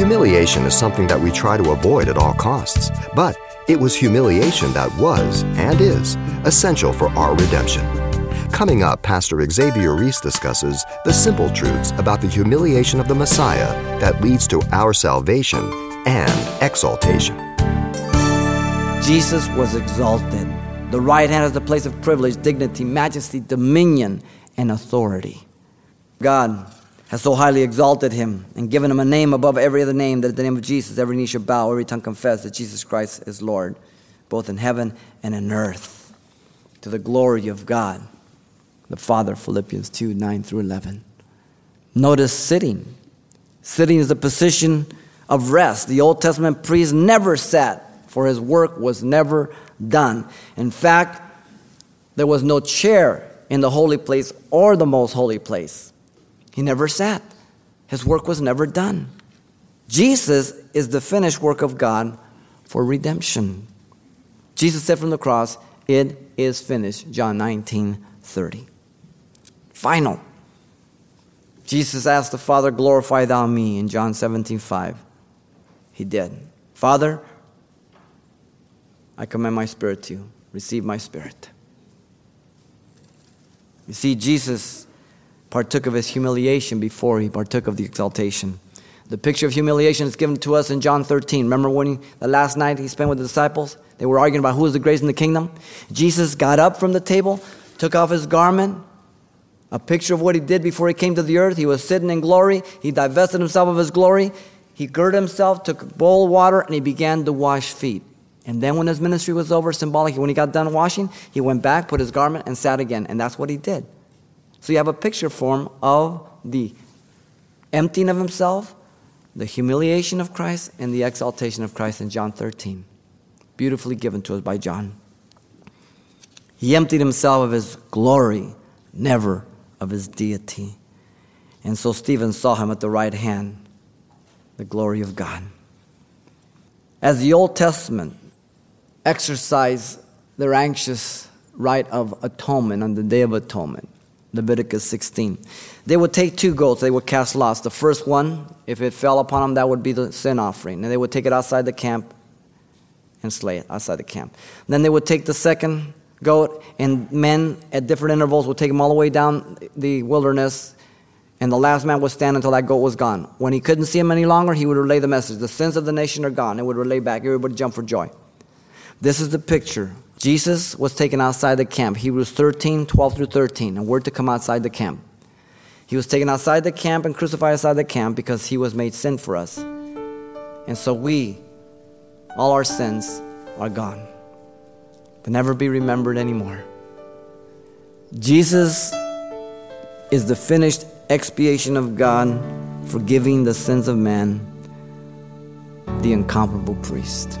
Humiliation is something that we try to avoid at all costs, but it was humiliation that was, and is, essential for our redemption. Coming up, Pastor Xavier Reese discusses the simple truths about the humiliation of the Messiah that leads to our salvation and exaltation. Jesus was exalted. The right hand is the place of privilege, dignity, majesty, dominion, and authority. God has so highly exalted him and given him a name above every other name, that at the name of Jesus every knee shall bow, every tongue confess that Jesus Christ is Lord, both in heaven and in earth, to the glory of God the Father, Philippians 2 9 through 11. Notice sitting. Sitting is a position of rest. The Old Testament priest never sat, for his work was never done. In fact, there was no chair in the holy place or the most holy place. He never sat. His work was never done. Jesus is the finished work of God for redemption. Jesus said from the cross, It is finished. John 19 30. Final. Jesus asked the Father, Glorify thou me in John 17 5. He did. Father, I commend my spirit to you. Receive my spirit. You see, Jesus partook of his humiliation before he partook of the exaltation. The picture of humiliation is given to us in John 13. Remember when he, the last night he spent with the disciples? They were arguing about who was the greatest in the kingdom. Jesus got up from the table, took off his garment, a picture of what he did before he came to the earth. He was sitting in glory. He divested himself of his glory. He girded himself, took a bowl of water, and he began to wash feet. And then when his ministry was over, symbolically, when he got done washing, he went back, put his garment, and sat again. And that's what he did. So you have a picture form of the emptying of himself, the humiliation of Christ, and the exaltation of Christ in John 13. Beautifully given to us by John. He emptied himself of his glory, never of his deity. And so Stephen saw him at the right hand, the glory of God. As the Old Testament exercised their anxious rite of atonement on the Day of Atonement, Leviticus 16. They would take two goats, they would cast lots. The first one, if it fell upon them, that would be the sin offering. And they would take it outside the camp and slay it outside the camp. Then they would take the second goat, and men at different intervals would take him all the way down the wilderness, and the last man would stand until that goat was gone. When he couldn't see him any longer, he would relay the message The sins of the nation are gone. It would relay back. Everybody jump for joy. This is the picture Jesus was taken outside the camp. Hebrews 13, 12 through 13, and word to come outside the camp. He was taken outside the camp and crucified outside the camp because he was made sin for us. And so we, all our sins, are gone. To never be remembered anymore. Jesus is the finished expiation of God, forgiving the sins of man, the incomparable priest.